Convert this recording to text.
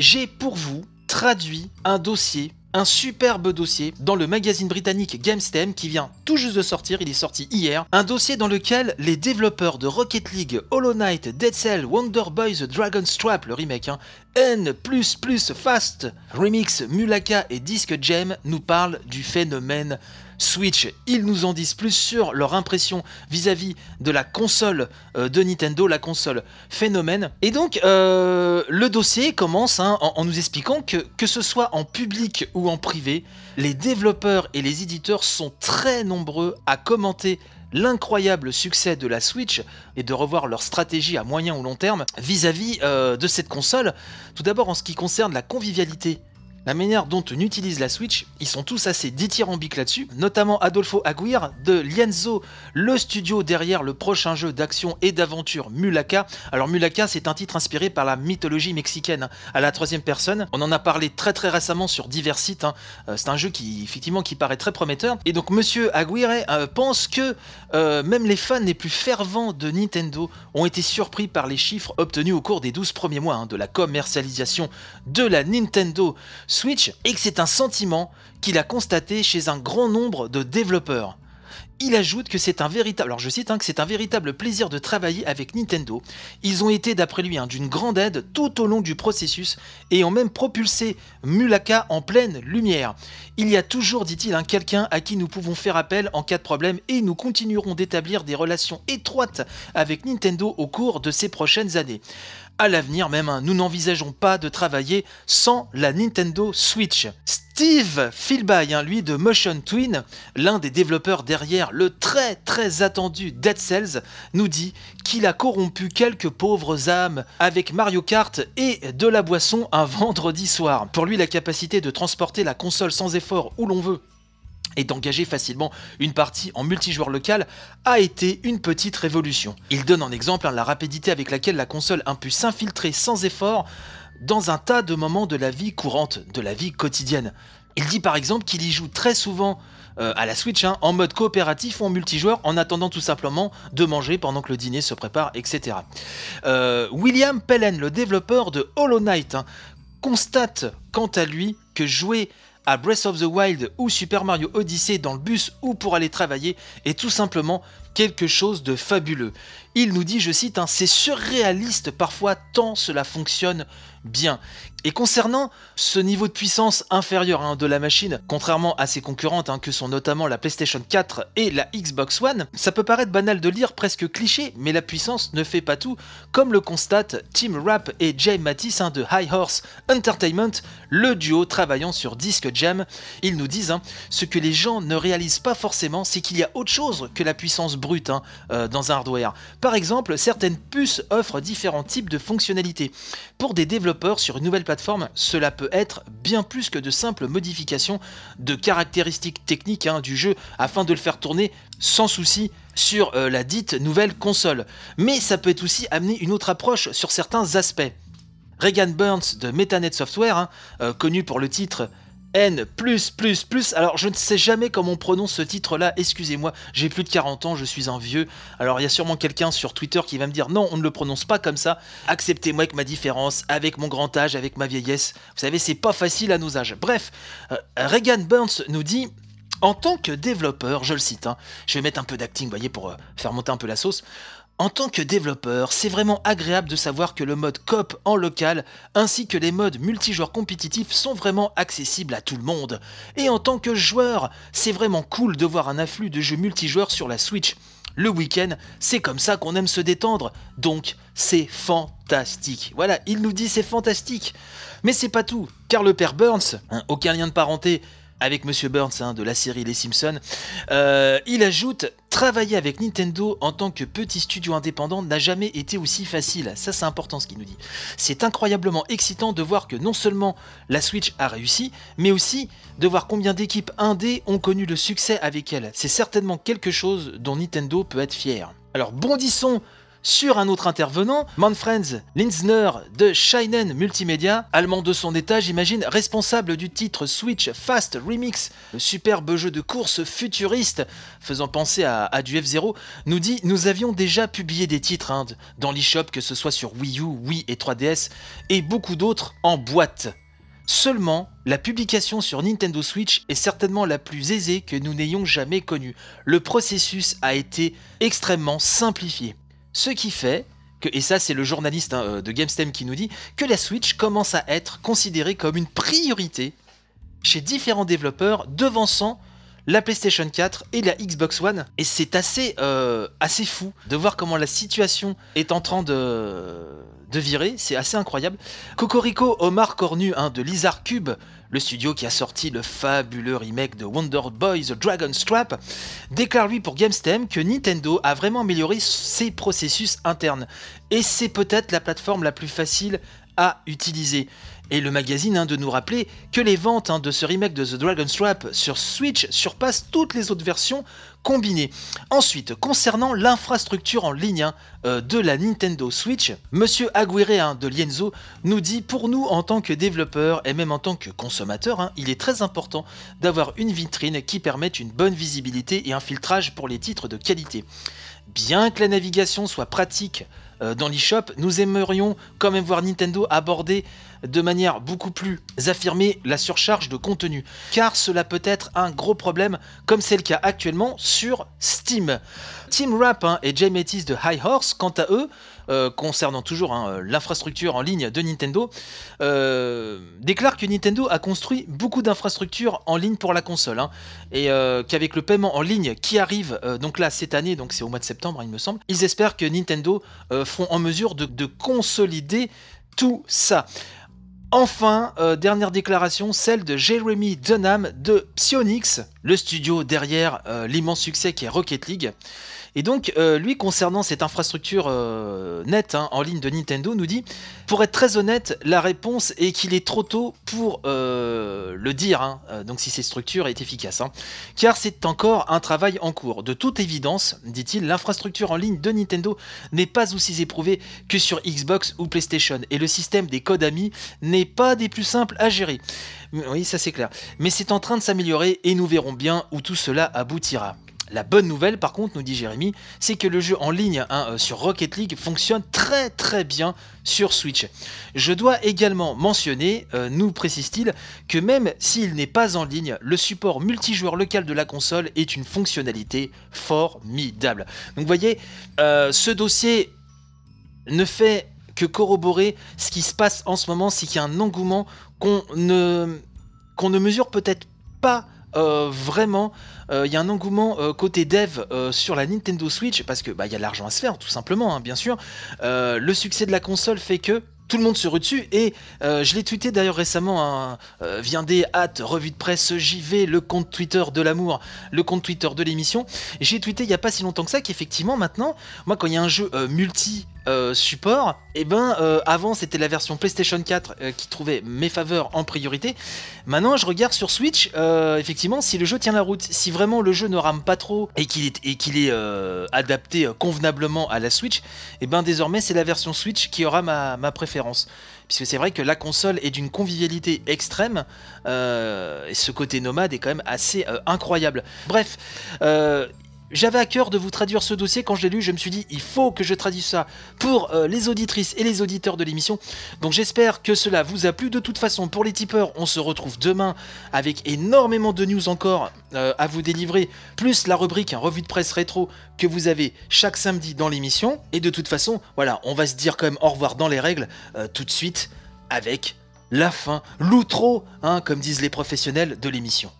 j'ai pour vous traduit un dossier un superbe dossier dans le magazine britannique GameStem qui vient tout juste de sortir, il est sorti hier, un dossier dans lequel les développeurs de Rocket League, Hollow Knight, Dead Cell, Wonder Boy, The Dragon's Trap, le remake, hein, N++ Fast, Remix, Mulaka et Disc Gem nous parlent du phénomène Switch. Ils nous en disent plus sur leur impression vis-à-vis de la console euh, de Nintendo, la console phénomène. Et donc, euh, le dossier commence hein, en, nous expliquant que, que ce soit en public ou en privé, les développeurs et les éditeurs sont très nombreux à commenter l'incroyable succès de la Switch et de revoir leur stratégie à moyen ou long terme vis-à-vis euh, de cette console. Tout d'abord en ce qui concerne la convivialité la manière dont on utilise la Switch, ils sont tous assez dithyrambiques là-dessus, notamment Adolfo Aguirre de Lienzo, le studio derrière le prochain jeu d'action et d'aventure Mulaka. Alors Mulaka, c'est un titre inspiré par la mythologie mexicaine à la troisième personne. On en a parlé très très récemment sur divers sites. Hein. Euh, c'est un jeu qui effectivement qui paraît très prometteur. Et donc Monsieur Aguirre euh, pense que euh, même les fans les plus fervents de Nintendo ont été surpris par les chiffres obtenus au cours des 12 premiers mois hein, de la commercialisation de la Nintendo Switch et que c'est un sentiment qu'il a constaté chez un grand nombre de développeurs. Il ajoute que c'est un véritable, hein, plaisir de travailler avec Nintendo. Ils ont été, d'après lui, hein, d'une grande aide tout au long du processus et ont même propulsé Mulaka en pleine lumière. Il y a toujours, dit-il, hein, quelqu'un à qui nous pouvons faire appel en cas de problème et nous continuerons d'établir des relations étroites avec Nintendo au cours de ces prochaines années à l'avenir même, hein, nous n'envisageons pas de travailler sans la Nintendo Switch. Steve Philby, hein, lui de Motion Twin, l'un des développeurs derrière le très très attendu Dead Cells, nous dit qu'il a corrompu quelques pauvres âmes avec Mario Kart et de la boisson un vendredi soir. Pour lui, la capacité de transporter la console sans effort où l'on veut et d'engager facilement une partie en multijoueur local a été une petite révolution. Il donne en exemple hein, la rapidité avec laquelle la console a pu s'infiltrer sans effort dans un tas de moments de la vie courante, de la vie quotidienne. Il dit par exemple qu'il y joue très souvent euh, à la Switch hein, en mode coopératif ou en multijoueur en attendant tout simplement de manger pendant que le dîner se prépare, etc. Euh, William Pellen, le développeur de Hollow Knight, hein, constate quant à lui que jouer à Breath of the Wild ou Super Mario Odyssey dans le bus ou pour aller travailler est tout simplement quelque chose de fabuleux. Il nous dit, je cite, hein, c'est surréaliste parfois tant cela fonctionne bien. Et concernant ce niveau de puissance inférieur hein, de la machine, contrairement à ses concurrentes hein, que sont notamment la PlayStation 4 et la Xbox One, ça peut paraître banal de lire, presque cliché, mais la puissance ne fait pas tout, comme le constate Tim Rapp et Jay Matisse de High Horse Entertainment, le duo travaillant sur Disc Jam. Ils nous disent ce que les gens ne réalisent pas forcément, c'est qu'il y a autre chose que la puissance brute euh, dans un hardware. Par exemple, certaines puces offrent différents types de fonctionnalités. Pour des développeurs sur une nouvelle cela peut être bien plus que de simples modifications de caractéristiques techniques hein, du jeu afin de le faire tourner sans souci sur euh, la dite nouvelle console. Mais ça peut aussi amener une autre approche sur certains aspects. Regan Burns de MetaNet Software, hein, euh, connu pour le titre N plus plus plus. Alors je ne sais jamais comment on prononce ce titre-là, excusez-moi, j'ai plus de 40 ans, je suis un vieux. Alors il y a sûrement quelqu'un sur Twitter qui va me dire non, on ne le prononce pas comme ça. Acceptez-moi avec ma différence, avec mon grand âge, avec ma vieillesse. Vous savez, c'est pas facile à nos âges. Bref, euh, Regan Burns nous dit en tant que développeur, je le cite, hein, je vais mettre un peu d'acting, voyez, pour euh, faire monter un peu la sauce. En tant que développeur, c'est vraiment agréable de savoir que le mode COP en local ainsi que les modes multijoueurs compétitifs sont vraiment accessibles à tout le monde. Et en tant que joueur, c'est vraiment cool de voir un afflux de jeux multijoueurs sur la Switch. Le week-end, c'est comme ça qu'on aime se détendre, donc c'est fantastique. Voilà, il nous dit c'est fantastique. Mais c'est pas tout, car le père Burns, hein, aucun lien de parenté, avec Monsieur Burns hein, de la série Les Simpsons. Euh, il ajoute Travailler avec Nintendo en tant que petit studio indépendant n'a jamais été aussi facile. Ça, c'est important ce qu'il nous dit. C'est incroyablement excitant de voir que non seulement la Switch a réussi, mais aussi de voir combien d'équipes indé ont connu le succès avec elle. C'est certainement quelque chose dont Nintendo peut être fier. Alors, bondissons sur un autre intervenant, Manfred Linsner de Shinen Multimedia, allemand de son état, j'imagine, responsable du titre Switch Fast Remix, superbe jeu de course futuriste faisant penser à, du F0, nous dit Nous avions déjà publié des titres hein, dans l'eShop, que ce soit sur Wii U, Wii et 3DS, et beaucoup d'autres en boîte. Seulement, la publication sur Nintendo Switch est certainement la plus aisée que nous n'ayons jamais connue. Le processus a été extrêmement simplifié. Ce qui fait que, et ça c'est le journaliste hein, euh, de GameStem qui nous dit, que la Switch commence à être considérée comme une priorité chez différents développeurs, devançant la PlayStation 4 et la Xbox One. Et c'est assez, euh, assez fou de voir comment la situation est en train de, de virer, c'est assez incroyable. Cocorico Omar Cornu hein, de Lizard Cube, le studio qui a sorti le fabuleux remake de Wonder Boy The Dragon's Trap, déclare lui pour GameStem que Nintendo a vraiment amélioré ses processus internes. Et c'est peut-être la plateforme la plus facile à utiliser. Et le magazine hein, de nous rappeler que les ventes hein, de ce remake de The Dragon's Trap sur Switch surpassent toutes les autres versions combinées. Ensuite, concernant l'infrastructure en ligne hein, euh, de la Nintendo Switch, Monsieur Aguirre de Lienzo nous dit pour nous en tant que développeur et même en tant que consommateur, il est très important d'avoir une vitrine qui permette une bonne visibilité et un filtrage pour les titres de qualité. Bien que la navigation soit pratique dans l'eShop, nous aimerions quand même voir Nintendo aborder de manière beaucoup plus affirmée la surcharge de contenu, car cela peut être un gros problème comme c'est le cas actuellement sur Steam. Team Rap hein, et Jay Mattis de High Horse, quant à eux, euh, concernant toujours hein, l'infrastructure en ligne de Nintendo, euh, déclarent que Nintendo a construit beaucoup d'infrastructures en ligne pour la console, hein, et euh, qu'avec le paiement en ligne qui arrive donc là cette année, donc c'est au mois de septembre il me semble, ils espèrent que Nintendo en mesure de consolider tout ça. Enfin, euh, dernière déclaration, celle de Jeremy Dunham de Psyonix, le studio derrière euh, l'immense succès qui est Rocket League. Et donc, euh, lui, concernant cette infrastructure euh, nette hein, en ligne de Nintendo, nous dit Pour être très honnête, la réponse est qu'il est trop tôt pour euh, le dire, hein, donc si cette structure est efficace. Hein. car c'est encore un travail en cours. De toute évidence, dit-il, l'infrastructure en ligne de Nintendo n'est pas aussi éprouvée que sur Xbox ou PlayStation, et le système des codes amis n'est pas des plus simples à gérer. Oui, ça c'est clair. Mais c'est en train de s'améliorer et nous verrons bien où tout cela aboutira. La bonne nouvelle, par contre, nous dit Jérémy, c'est que le jeu en ligne hein, euh, sur Rocket League fonctionne très très bien sur Switch. Je dois également mentionner, euh, nous précise-t-il, que même s'il n'est pas en ligne, le support multijoueur local de la console est une fonctionnalité formidable. Donc vous voyez, euh, ce dossier ne fait que corroborer ce qui se passe en ce moment, c'est qu'il y a un engouement qu'on ne, qu'on ne mesure peut-être pas vraiment euh, il y a un engouement euh, côté dev euh, sur la Nintendo Switch parce que bah y a de l'argent à se faire tout simplement, hein, bien sûr. le succès de la console fait que tout le monde se rue dessus et je l'ai tweeté d'ailleurs récemment hein, vient des hâtes revue de presse JV le compte Twitter de l'amour le compte Twitter de l'émission j'ai tweeté il y a pas si longtemps que ça qu'effectivement maintenant moi quand il y a un jeu multi euh, support, et eh ben euh, avant c'était la version PlayStation 4 euh, qui trouvait mes faveurs en priorité. Maintenant je regarde sur Switch, effectivement, si le jeu tient la route, si vraiment le jeu ne rame pas trop et qu'il est, et qu'il est adapté convenablement à la Switch, et eh ben désormais c'est la version Switch qui aura ma, ma préférence. Puisque c'est vrai que la console est d'une convivialité extrême, et ce côté nomade est quand même assez incroyable. Bref, j'avais à cœur de vous traduire ce dossier. Quand je l'ai lu, je me suis dit, il faut que je traduise ça pour euh, les auditrices et les auditeurs de l'émission. Donc j'espère que cela vous a plu. De toute façon, pour les tipeurs, on se retrouve demain avec énormément de news encore euh, à vous délivrer, plus la rubrique un revue de presse rétro que vous avez chaque samedi dans l'émission. Et de toute façon, voilà, on va se dire quand même au revoir dans les règles euh, tout de suite avec la fin, l'outro, hein, comme disent les professionnels de l'émission.